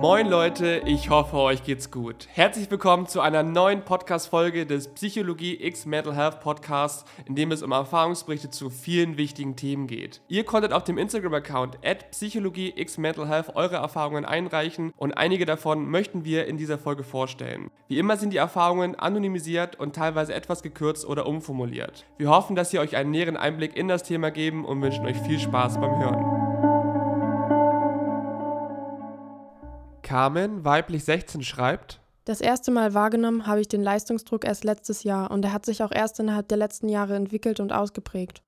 Moin Leute, ich hoffe, euch geht's gut. Herzlich willkommen zu einer neuen Podcast-Folge des Psychologie X Mental Health Podcasts, in dem es um Erfahrungsberichte zu vielen wichtigen Themen geht. Ihr konntet auf dem Instagram-Account at Psychologie X Mental Health eure Erfahrungen einreichen und einige davon möchten wir in dieser Folge vorstellen. Wie immer sind die Erfahrungen anonymisiert und teilweise etwas gekürzt oder umformuliert. Wir hoffen, dass sie euch einen näheren Einblick in das Thema geben und wünschen euch viel Spaß beim Hören. Carmen, weiblich 16, schreibt. Das erste Mal wahrgenommen habe ich den Leistungsdruck erst letztes Jahr und er hat sich auch erst innerhalb der letzten Jahre entwickelt und ausgeprägt.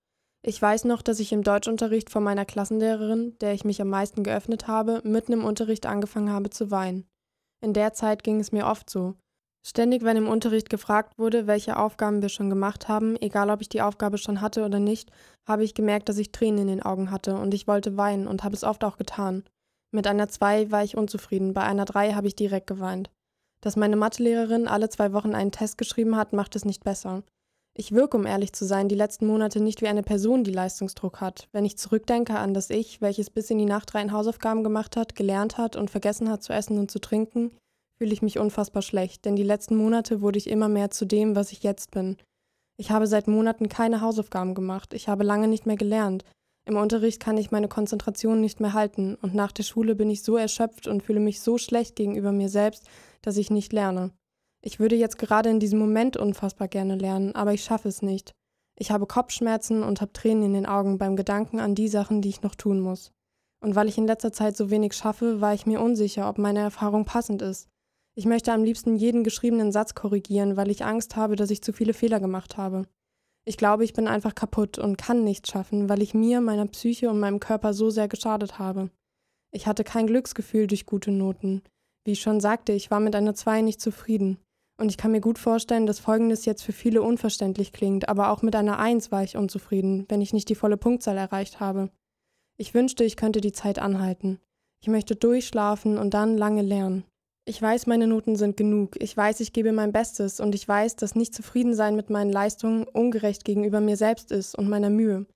Ich weiß noch, dass ich im Deutschunterricht von meiner Klassenlehrerin, der ich mich am meisten geöffnet habe, mitten im Unterricht angefangen habe zu weinen. In der Zeit ging es mir oft so. Ständig, wenn im Unterricht gefragt wurde, welche Aufgaben wir schon gemacht haben, egal ob ich die Aufgabe schon hatte oder nicht, habe ich gemerkt, dass ich Tränen in den Augen hatte und ich wollte weinen und habe es oft auch getan. Mit einer 2 war ich unzufrieden, bei einer 3 habe ich direkt geweint. Dass meine Mathelehrerin alle zwei Wochen einen Test geschrieben hat, macht es nicht besser. Ich wirke, um ehrlich zu sein, die letzten Monate nicht wie eine Person, die Leistungsdruck hat. Wenn ich zurückdenke an das Ich, welches bis in die Nacht rein Hausaufgaben gemacht hat, gelernt hat und vergessen hat zu essen und zu trinken, fühle ich mich unfassbar schlecht, denn die letzten Monate wurde ich immer mehr zu dem, was ich jetzt bin. Ich habe seit Monaten keine Hausaufgaben gemacht, ich habe lange nicht mehr gelernt, im Unterricht kann ich meine Konzentration nicht mehr halten und nach der Schule bin ich so erschöpft und fühle mich so schlecht gegenüber mir selbst, dass ich nicht lerne. Ich würde jetzt gerade in diesem Moment unfassbar gerne lernen, aber ich schaffe es nicht. Ich habe Kopfschmerzen und habe Tränen in den Augen beim Gedanken an die Sachen, die ich noch tun muss. Und weil ich in letzter Zeit so wenig schaffe, war ich mir unsicher, ob meine Erfahrung passend ist. Ich möchte am liebsten jeden geschriebenen Satz korrigieren, weil ich Angst habe, dass ich zu viele Fehler gemacht habe. Ich glaube, ich bin einfach kaputt und kann nichts schaffen, weil ich mir, meiner Psyche und meinem Körper so sehr geschadet habe. Ich hatte kein Glücksgefühl durch gute Noten. Wie ich schon sagte, ich war mit einer 2 nicht zufrieden. Und ich kann mir gut vorstellen, dass Folgendes jetzt für viele unverständlich klingt, aber auch mit einer 1 war ich unzufrieden, wenn ich nicht die volle Punktzahl erreicht habe. Ich wünschte, ich könnte die Zeit anhalten. Ich möchte durchschlafen und dann lange lernen. Ich weiß, meine Noten sind genug. Ich weiß, ich gebe mein Bestes und ich weiß, dass nicht zufrieden sein mit meinen Leistungen ungerecht gegenüber mir selbst ist und meiner Mühe.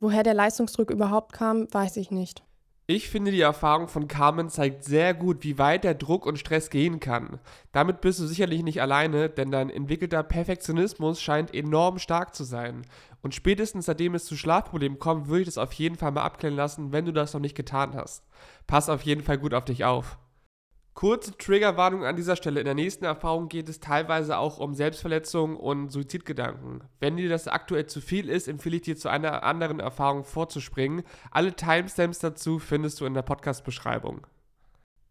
Woher der Leistungsdruck überhaupt kam, weiß ich nicht. Ich finde, die Erfahrung von Carmen zeigt sehr gut, wie weit der Druck und Stress gehen kann. Damit bist du sicherlich nicht alleine, denn dein entwickelter Perfektionismus scheint enorm stark zu sein. Und spätestens seitdem es zu Schlafproblemen kommt, würde ich das auf jeden Fall mal abklären lassen, wenn du das noch nicht getan hast. Pass auf jeden Fall gut auf dich auf. Kurze Triggerwarnung an dieser Stelle. In der nächsten Erfahrung geht es teilweise auch um Selbstverletzung und Suizidgedanken. Wenn dir das aktuell zu viel ist, empfehle ich dir zu einer anderen Erfahrung vorzuspringen. Alle Timestamps dazu findest du in der Podcast-Beschreibung.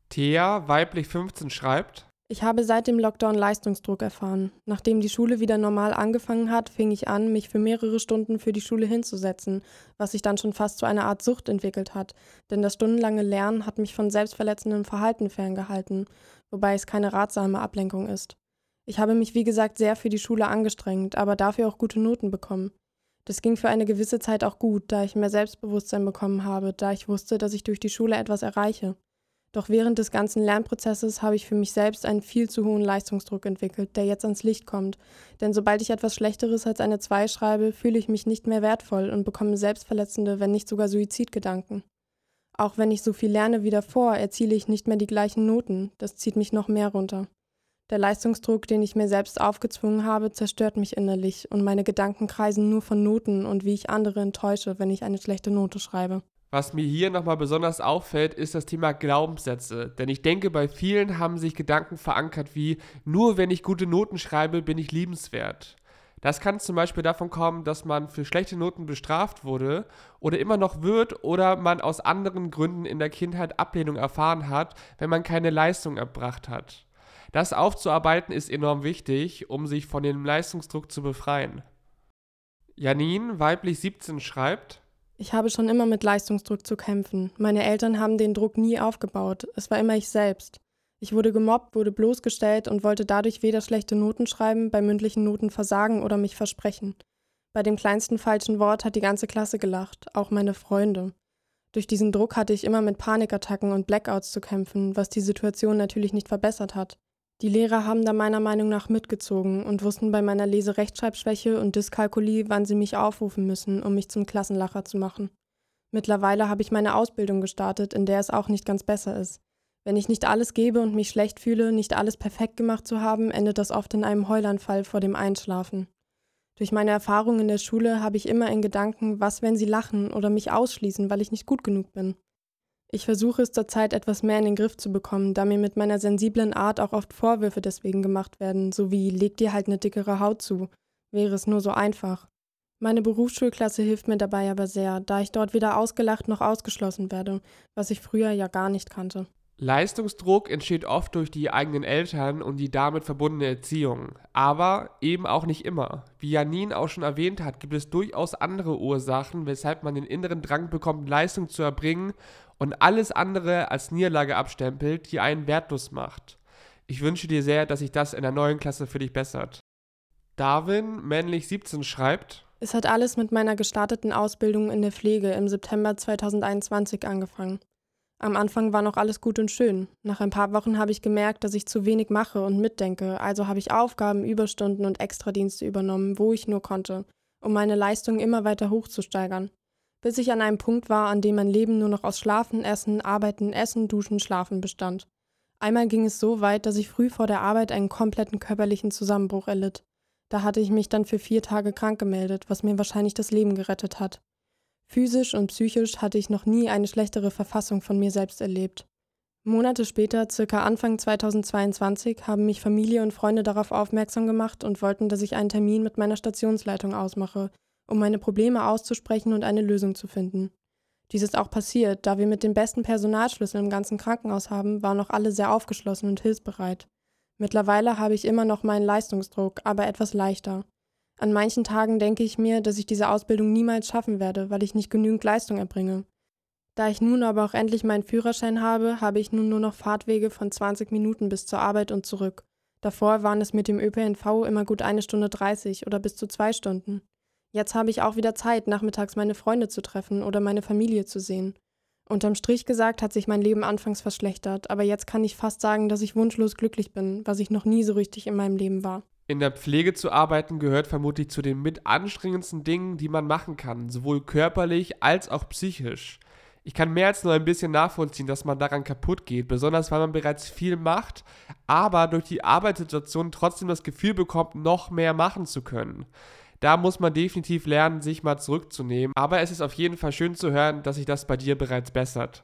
Thea, weiblich 15, schreibt: ich habe seit dem Lockdown Leistungsdruck erfahren. Nachdem die Schule wieder normal angefangen hat, fing ich an, mich für mehrere Stunden für die Schule hinzusetzen, was sich dann schon fast zu einer Art Sucht entwickelt hat, denn das stundenlange Lernen hat mich von selbstverletzendem Verhalten ferngehalten, wobei es keine ratsame Ablenkung ist. Ich habe mich wie gesagt sehr für die Schule angestrengt, aber dafür auch gute Noten bekommen. Das ging für eine gewisse Zeit auch gut, da ich mehr Selbstbewusstsein bekommen habe, da ich wusste, dass ich durch die Schule etwas erreiche. Doch während des ganzen Lernprozesses habe ich für mich selbst einen viel zu hohen Leistungsdruck entwickelt, der jetzt ans Licht kommt. Denn sobald ich etwas Schlechteres als eine 2 schreibe, fühle ich mich nicht mehr wertvoll und bekomme selbstverletzende, wenn nicht sogar Suizidgedanken. Auch wenn ich so viel lerne wie davor, erziele ich nicht mehr die gleichen Noten. Das zieht mich noch mehr runter. Der Leistungsdruck, den ich mir selbst aufgezwungen habe, zerstört mich innerlich und meine Gedanken kreisen nur von Noten und wie ich andere enttäusche, wenn ich eine schlechte Note schreibe. Was mir hier nochmal besonders auffällt, ist das Thema Glaubenssätze. Denn ich denke, bei vielen haben sich Gedanken verankert wie, nur wenn ich gute Noten schreibe, bin ich liebenswert. Das kann zum Beispiel davon kommen, dass man für schlechte Noten bestraft wurde oder immer noch wird oder man aus anderen Gründen in der Kindheit Ablehnung erfahren hat, wenn man keine Leistung erbracht hat. Das aufzuarbeiten ist enorm wichtig, um sich von dem Leistungsdruck zu befreien. Janine, weiblich 17, schreibt, ich habe schon immer mit Leistungsdruck zu kämpfen. Meine Eltern haben den Druck nie aufgebaut. Es war immer ich selbst. Ich wurde gemobbt, wurde bloßgestellt und wollte dadurch weder schlechte Noten schreiben, bei mündlichen Noten versagen oder mich versprechen. Bei dem kleinsten falschen Wort hat die ganze Klasse gelacht, auch meine Freunde. Durch diesen Druck hatte ich immer mit Panikattacken und Blackouts zu kämpfen, was die Situation natürlich nicht verbessert hat. Die Lehrer haben da meiner Meinung nach mitgezogen und wussten bei meiner Leserechtschreibschwäche und Dyskalkulie, wann sie mich aufrufen müssen, um mich zum Klassenlacher zu machen. Mittlerweile habe ich meine Ausbildung gestartet, in der es auch nicht ganz besser ist. Wenn ich nicht alles gebe und mich schlecht fühle, nicht alles perfekt gemacht zu haben, endet das oft in einem Heulanfall vor dem Einschlafen. Durch meine Erfahrung in der Schule habe ich immer in Gedanken, was, wenn sie lachen oder mich ausschließen, weil ich nicht gut genug bin. Ich versuche es zurzeit etwas mehr in den Griff zu bekommen, da mir mit meiner sensiblen Art auch oft Vorwürfe deswegen gemacht werden, so wie leg dir halt eine dickere Haut zu. Wäre es nur so einfach. Meine Berufsschulklasse hilft mir dabei aber sehr, da ich dort weder ausgelacht noch ausgeschlossen werde, was ich früher ja gar nicht kannte. Leistungsdruck entsteht oft durch die eigenen Eltern und die damit verbundene Erziehung, aber eben auch nicht immer. Wie Janine auch schon erwähnt hat, gibt es durchaus andere Ursachen, weshalb man den inneren Drang bekommt, Leistung zu erbringen und alles andere als Niederlage abstempelt, die einen wertlos macht. Ich wünsche dir sehr, dass sich das in der neuen Klasse für dich bessert. Darwin, männlich 17, schreibt, es hat alles mit meiner gestarteten Ausbildung in der Pflege im September 2021 angefangen. Am Anfang war noch alles gut und schön. Nach ein paar Wochen habe ich gemerkt, dass ich zu wenig mache und mitdenke, also habe ich Aufgaben, Überstunden und Extradienste übernommen, wo ich nur konnte, um meine Leistung immer weiter hochzusteigern. Bis ich an einem Punkt war, an dem mein Leben nur noch aus Schlafen, Essen, Arbeiten, Essen, Duschen, Schlafen bestand. Einmal ging es so weit, dass ich früh vor der Arbeit einen kompletten körperlichen Zusammenbruch erlitt. Da hatte ich mich dann für vier Tage krank gemeldet, was mir wahrscheinlich das Leben gerettet hat. Physisch und psychisch hatte ich noch nie eine schlechtere Verfassung von mir selbst erlebt. Monate später, circa Anfang 2022, haben mich Familie und Freunde darauf aufmerksam gemacht und wollten, dass ich einen Termin mit meiner Stationsleitung ausmache, um meine Probleme auszusprechen und eine Lösung zu finden. Dies ist auch passiert, da wir mit dem besten Personalschlüssel im ganzen Krankenhaus haben, waren noch alle sehr aufgeschlossen und hilfsbereit. Mittlerweile habe ich immer noch meinen Leistungsdruck, aber etwas leichter. An manchen Tagen denke ich mir, dass ich diese Ausbildung niemals schaffen werde, weil ich nicht genügend Leistung erbringe. Da ich nun aber auch endlich meinen Führerschein habe, habe ich nun nur noch Fahrtwege von 20 Minuten bis zur Arbeit und zurück. Davor waren es mit dem ÖPNV immer gut eine Stunde 30 oder bis zu zwei Stunden. Jetzt habe ich auch wieder Zeit, nachmittags meine Freunde zu treffen oder meine Familie zu sehen. Unterm Strich gesagt hat sich mein Leben anfangs verschlechtert, aber jetzt kann ich fast sagen, dass ich wunschlos glücklich bin, was ich noch nie so richtig in meinem Leben war. In der Pflege zu arbeiten gehört vermutlich zu den mit anstrengendsten Dingen, die man machen kann, sowohl körperlich als auch psychisch. Ich kann mehr als nur ein bisschen nachvollziehen, dass man daran kaputt geht, besonders weil man bereits viel macht, aber durch die Arbeitssituation trotzdem das Gefühl bekommt, noch mehr machen zu können. Da muss man definitiv lernen, sich mal zurückzunehmen, aber es ist auf jeden Fall schön zu hören, dass sich das bei dir bereits bessert.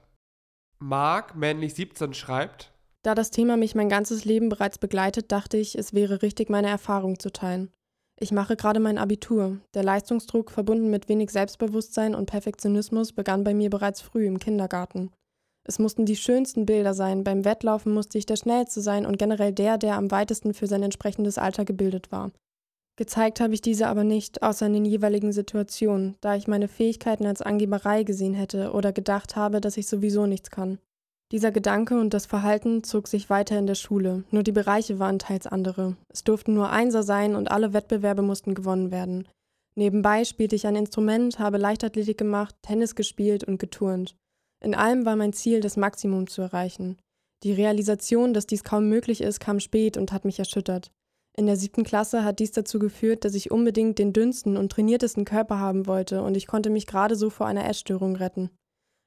Mark, männlich 17, schreibt, da das Thema mich mein ganzes Leben bereits begleitet, dachte ich, es wäre richtig, meine Erfahrung zu teilen. Ich mache gerade mein Abitur. Der Leistungsdruck, verbunden mit wenig Selbstbewusstsein und Perfektionismus, begann bei mir bereits früh im Kindergarten. Es mussten die schönsten Bilder sein, beim Wettlaufen musste ich der Schnellste sein und generell der, der am weitesten für sein entsprechendes Alter gebildet war. Gezeigt habe ich diese aber nicht, außer in den jeweiligen Situationen, da ich meine Fähigkeiten als Angeberei gesehen hätte oder gedacht habe, dass ich sowieso nichts kann. Dieser Gedanke und das Verhalten zog sich weiter in der Schule, nur die Bereiche waren teils andere. Es durften nur Einser sein und alle Wettbewerbe mussten gewonnen werden. Nebenbei spielte ich ein Instrument, habe Leichtathletik gemacht, Tennis gespielt und geturnt. In allem war mein Ziel, das Maximum zu erreichen. Die Realisation, dass dies kaum möglich ist, kam spät und hat mich erschüttert. In der siebten Klasse hat dies dazu geführt, dass ich unbedingt den dünnsten und trainiertesten Körper haben wollte und ich konnte mich gerade so vor einer Essstörung retten.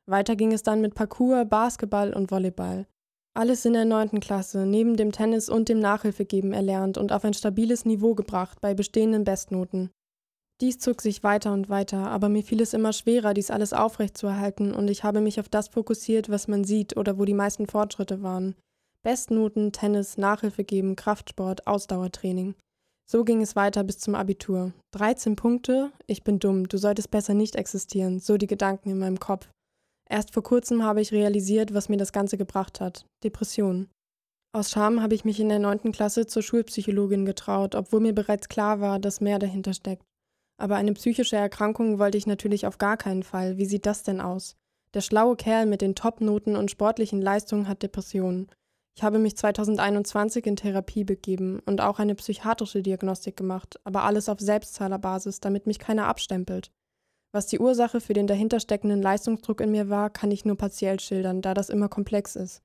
Weiter ging es dann mit Parkour, Basketball und Volleyball. Alles in der neunten Klasse, neben dem Tennis und dem Nachhilfegeben erlernt und auf ein stabiles Niveau gebracht bei bestehenden Bestnoten. Dies zog sich weiter und weiter, aber mir fiel es immer schwerer, dies alles aufrechtzuerhalten und ich habe mich auf das fokussiert, was man sieht oder wo die meisten Fortschritte waren. Bestnoten, Tennis, Nachhilfe geben, Kraftsport, Ausdauertraining. So ging es weiter bis zum Abitur. 13 Punkte, ich bin dumm, du solltest besser nicht existieren, so die Gedanken in meinem Kopf. Erst vor kurzem habe ich realisiert, was mir das Ganze gebracht hat. Depressionen. Aus Scham habe ich mich in der neunten Klasse zur Schulpsychologin getraut, obwohl mir bereits klar war, dass mehr dahinter steckt. Aber eine psychische Erkrankung wollte ich natürlich auf gar keinen Fall. Wie sieht das denn aus? Der schlaue Kerl mit den Top-Noten und sportlichen Leistungen hat Depressionen. Ich habe mich 2021 in Therapie begeben und auch eine psychiatrische Diagnostik gemacht, aber alles auf Selbstzahlerbasis, damit mich keiner abstempelt. Was die Ursache für den dahintersteckenden Leistungsdruck in mir war, kann ich nur partiell schildern, da das immer komplex ist.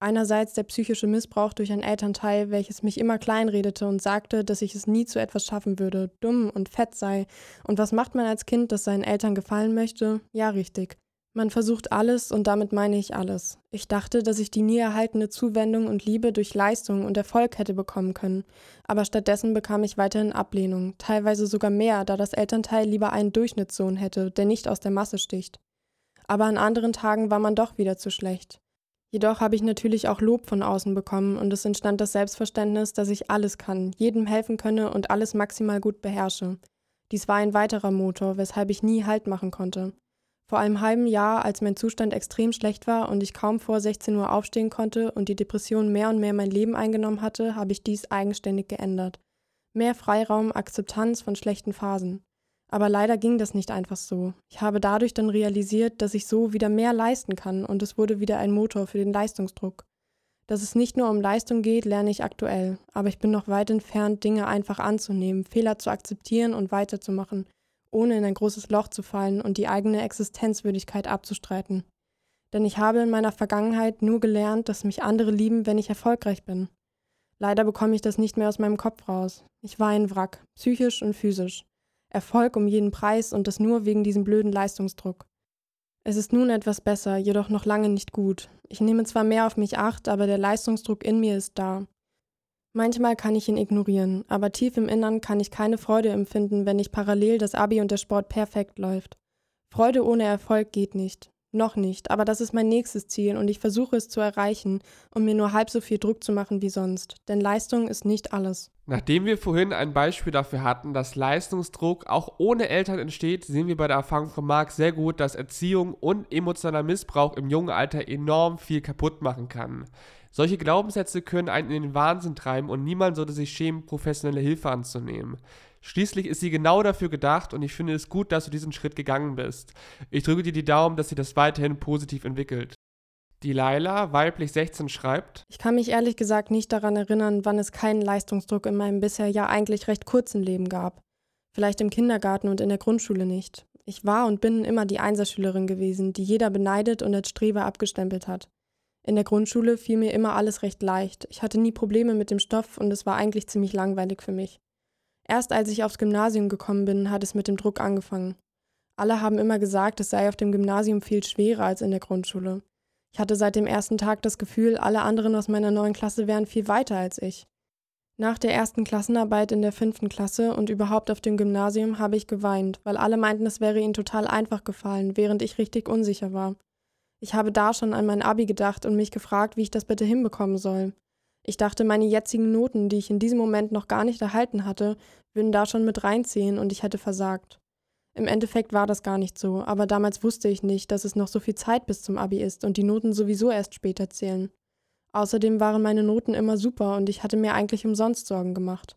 Einerseits der psychische Missbrauch durch ein Elternteil, welches mich immer kleinredete und sagte, dass ich es nie zu etwas schaffen würde, dumm und fett sei. Und was macht man als Kind, das seinen Eltern gefallen möchte? Ja, richtig. Man versucht alles und damit meine ich alles. Ich dachte, dass ich die nie erhaltene Zuwendung und Liebe durch Leistung und Erfolg hätte bekommen können, aber stattdessen bekam ich weiterhin Ablehnung, teilweise sogar mehr, da das Elternteil lieber einen Durchschnittssohn hätte, der nicht aus der Masse sticht. Aber an anderen Tagen war man doch wieder zu schlecht. Jedoch habe ich natürlich auch Lob von außen bekommen und es entstand das Selbstverständnis, dass ich alles kann, jedem helfen könne und alles maximal gut beherrsche. Dies war ein weiterer Motor, weshalb ich nie Halt machen konnte. Vor einem halben Jahr, als mein Zustand extrem schlecht war und ich kaum vor 16 Uhr aufstehen konnte und die Depression mehr und mehr mein Leben eingenommen hatte, habe ich dies eigenständig geändert. Mehr Freiraum, Akzeptanz von schlechten Phasen. Aber leider ging das nicht einfach so. Ich habe dadurch dann realisiert, dass ich so wieder mehr leisten kann und es wurde wieder ein Motor für den Leistungsdruck. Dass es nicht nur um Leistung geht, lerne ich aktuell, aber ich bin noch weit entfernt, Dinge einfach anzunehmen, Fehler zu akzeptieren und weiterzumachen, ohne in ein großes Loch zu fallen und die eigene Existenzwürdigkeit abzustreiten. Denn ich habe in meiner Vergangenheit nur gelernt, dass mich andere lieben, wenn ich erfolgreich bin. Leider bekomme ich das nicht mehr aus meinem Kopf raus. Ich war ein Wrack, psychisch und physisch. Erfolg um jeden Preis und das nur wegen diesem blöden Leistungsdruck. Es ist nun etwas besser, jedoch noch lange nicht gut. Ich nehme zwar mehr auf mich acht, aber der Leistungsdruck in mir ist da. Manchmal kann ich ihn ignorieren, aber tief im Innern kann ich keine Freude empfinden, wenn nicht parallel das Abi und der Sport perfekt läuft. Freude ohne Erfolg geht nicht. Noch nicht, aber das ist mein nächstes Ziel und ich versuche es zu erreichen, um mir nur halb so viel Druck zu machen wie sonst. Denn Leistung ist nicht alles. Nachdem wir vorhin ein Beispiel dafür hatten, dass Leistungsdruck auch ohne Eltern entsteht, sehen wir bei der Erfahrung von Marc sehr gut, dass Erziehung und emotionaler Missbrauch im jungen Alter enorm viel kaputt machen kann. Solche Glaubenssätze können einen in den Wahnsinn treiben und niemand sollte sich schämen, professionelle Hilfe anzunehmen. Schließlich ist sie genau dafür gedacht und ich finde es gut, dass du diesen Schritt gegangen bist. Ich drücke dir die Daumen, dass sie das weiterhin positiv entwickelt. Die Laila, weiblich 16, schreibt: Ich kann mich ehrlich gesagt nicht daran erinnern, wann es keinen Leistungsdruck in meinem bisher ja eigentlich recht kurzen Leben gab. Vielleicht im Kindergarten und in der Grundschule nicht. Ich war und bin immer die Einserschülerin gewesen, die jeder beneidet und als Streber abgestempelt hat. In der Grundschule fiel mir immer alles recht leicht. Ich hatte nie Probleme mit dem Stoff und es war eigentlich ziemlich langweilig für mich. Erst als ich aufs Gymnasium gekommen bin, hat es mit dem Druck angefangen. Alle haben immer gesagt, es sei auf dem Gymnasium viel schwerer als in der Grundschule. Ich hatte seit dem ersten Tag das Gefühl, alle anderen aus meiner neuen Klasse wären viel weiter als ich. Nach der ersten Klassenarbeit in der fünften Klasse und überhaupt auf dem Gymnasium habe ich geweint, weil alle meinten, es wäre ihnen total einfach gefallen, während ich richtig unsicher war. Ich habe da schon an mein Abi gedacht und mich gefragt, wie ich das bitte hinbekommen soll. Ich dachte, meine jetzigen Noten, die ich in diesem Moment noch gar nicht erhalten hatte, würden da schon mit reinziehen und ich hätte versagt. Im Endeffekt war das gar nicht so, aber damals wusste ich nicht, dass es noch so viel Zeit bis zum Abi ist und die Noten sowieso erst später zählen. Außerdem waren meine Noten immer super und ich hatte mir eigentlich umsonst Sorgen gemacht.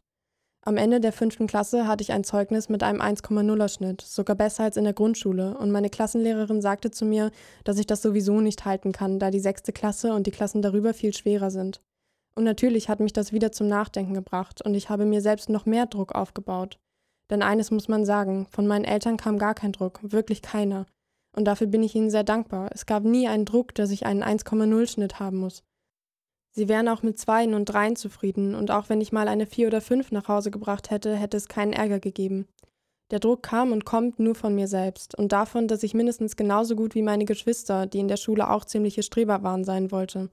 Am Ende der fünften Klasse hatte ich ein Zeugnis mit einem 1,0er Schnitt, sogar besser als in der Grundschule, und meine Klassenlehrerin sagte zu mir, dass ich das sowieso nicht halten kann, da die sechste Klasse und die Klassen darüber viel schwerer sind. Und natürlich hat mich das wieder zum Nachdenken gebracht und ich habe mir selbst noch mehr Druck aufgebaut. Denn eines muss man sagen, von meinen Eltern kam gar kein Druck, wirklich keiner. Und dafür bin ich ihnen sehr dankbar. Es gab nie einen Druck, dass ich einen 1,0 Schnitt haben muss. Sie wären auch mit Zweien und Dreien zufrieden, und auch wenn ich mal eine Vier oder Fünf nach Hause gebracht hätte, hätte es keinen Ärger gegeben. Der Druck kam und kommt nur von mir selbst und davon, dass ich mindestens genauso gut wie meine Geschwister, die in der Schule auch ziemliche Streber waren, sein wollte.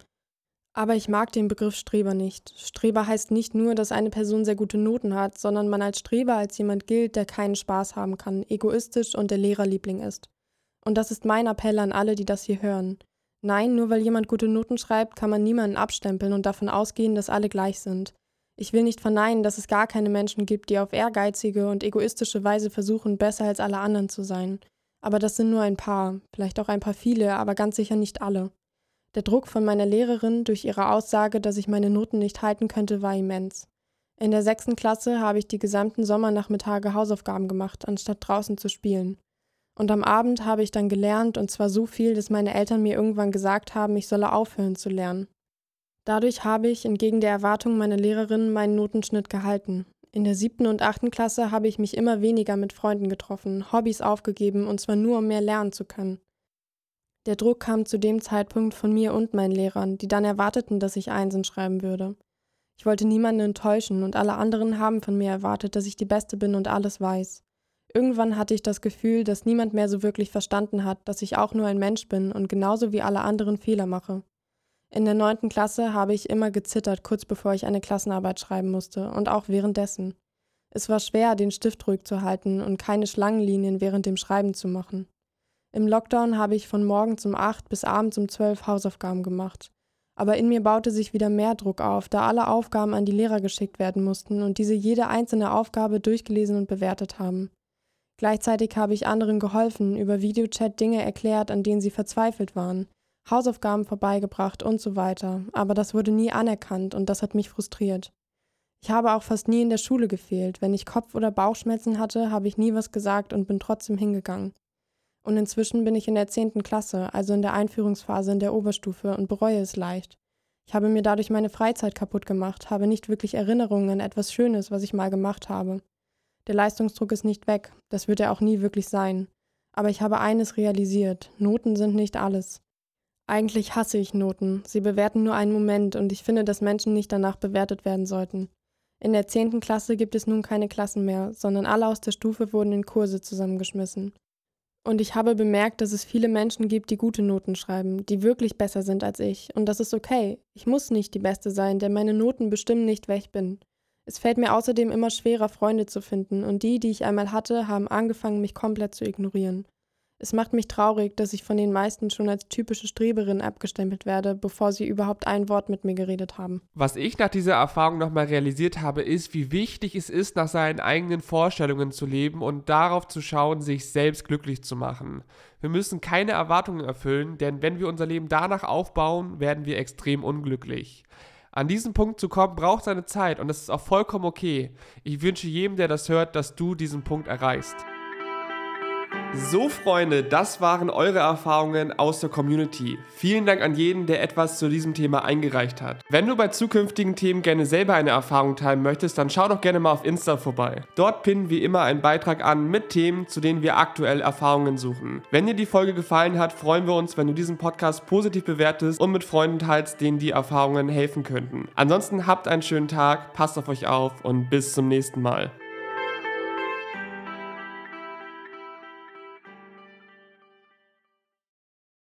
Aber ich mag den Begriff Streber nicht. Streber heißt nicht nur, dass eine Person sehr gute Noten hat, sondern man als Streber als jemand gilt, der keinen Spaß haben kann, egoistisch und der Lehrerliebling ist. Und das ist mein Appell an alle, die das hier hören. Nein, nur weil jemand gute Noten schreibt, kann man niemanden abstempeln und davon ausgehen, dass alle gleich sind. Ich will nicht verneinen, dass es gar keine Menschen gibt, die auf ehrgeizige und egoistische Weise versuchen, besser als alle anderen zu sein. Aber das sind nur ein paar, vielleicht auch ein paar viele, aber ganz sicher nicht alle. Der Druck von meiner Lehrerin durch ihre Aussage, dass ich meine Noten nicht halten könnte, war immens. In der sechsten Klasse habe ich die gesamten Sommernachmittage Hausaufgaben gemacht, anstatt draußen zu spielen. Und am Abend habe ich dann gelernt, und zwar so viel, dass meine Eltern mir irgendwann gesagt haben, ich solle aufhören zu lernen. Dadurch habe ich, entgegen der Erwartung meiner Lehrerin, meinen Notenschnitt gehalten. In der siebten und achten Klasse habe ich mich immer weniger mit Freunden getroffen, Hobbys aufgegeben, und zwar nur, um mehr lernen zu können. Der Druck kam zu dem Zeitpunkt von mir und meinen Lehrern, die dann erwarteten, dass ich Einsen schreiben würde. Ich wollte niemanden enttäuschen und alle anderen haben von mir erwartet, dass ich die Beste bin und alles weiß. Irgendwann hatte ich das Gefühl, dass niemand mehr so wirklich verstanden hat, dass ich auch nur ein Mensch bin und genauso wie alle anderen Fehler mache. In der neunten Klasse habe ich immer gezittert, kurz bevor ich eine Klassenarbeit schreiben musste und auch währenddessen. Es war schwer, den Stift ruhig zu halten und keine Schlangenlinien während dem Schreiben zu machen. Im Lockdown habe ich von morgens um acht bis abends um zwölf Hausaufgaben gemacht. Aber in mir baute sich wieder mehr Druck auf, da alle Aufgaben an die Lehrer geschickt werden mussten und diese jede einzelne Aufgabe durchgelesen und bewertet haben. Gleichzeitig habe ich anderen geholfen, über Videochat Dinge erklärt, an denen sie verzweifelt waren, Hausaufgaben vorbeigebracht und so weiter, aber das wurde nie anerkannt und das hat mich frustriert. Ich habe auch fast nie in der Schule gefehlt. Wenn ich Kopf- oder Bauchschmerzen hatte, habe ich nie was gesagt und bin trotzdem hingegangen. Und inzwischen bin ich in der 10. Klasse, also in der Einführungsphase in der Oberstufe und bereue es leicht. Ich habe mir dadurch meine Freizeit kaputt gemacht, habe nicht wirklich Erinnerungen an etwas Schönes, was ich mal gemacht habe. Der Leistungsdruck ist nicht weg, das wird er auch nie wirklich sein. Aber ich habe eines realisiert, Noten sind nicht alles. Eigentlich hasse ich Noten, sie bewerten nur einen Moment und ich finde, dass Menschen nicht danach bewertet werden sollten. In der 10. Klasse gibt es nun keine Klassen mehr, sondern alle aus der Stufe wurden in Kurse zusammengeschmissen. Und ich habe bemerkt, dass es viele Menschen gibt, die gute Noten schreiben, die wirklich besser sind als ich. Und das ist okay. Ich muss nicht die Beste sein, denn meine Noten bestimmen nicht, wer ich bin. Es fällt mir außerdem immer schwerer, Freunde zu finden, und die, die ich einmal hatte, haben angefangen, mich komplett zu ignorieren. Es macht mich traurig, dass ich von den meisten schon als typische Streberin abgestempelt werde, bevor sie überhaupt ein Wort mit mir geredet haben. Was ich nach dieser Erfahrung nochmal realisiert habe, ist, wie wichtig es ist, nach seinen eigenen Vorstellungen zu leben und darauf zu schauen, sich selbst glücklich zu machen. Wir müssen keine Erwartungen erfüllen, denn wenn wir unser Leben danach aufbauen, werden wir extrem unglücklich. An diesen Punkt zu kommen, braucht seine Zeit und das ist auch vollkommen okay. Ich wünsche jedem, der das hört, dass du diesen Punkt erreichst. So, Freunde, das waren eure Erfahrungen aus der Community. Vielen Dank an jeden, der etwas zu diesem Thema eingereicht hat. Wenn du bei zukünftigen Themen gerne selber eine Erfahrung teilen möchtest, dann schau doch gerne mal auf Insta vorbei. Dort pinnen wir immer einen Beitrag an mit Themen, zu denen wir aktuell Erfahrungen suchen. Wenn dir die Folge gefallen hat, freuen wir uns, wenn du diesen Podcast positiv bewertest und mit Freunden teilst, denen die Erfahrungen helfen könnten. Ansonsten habt einen schönen Tag, passt auf euch auf und bis zum nächsten Mal.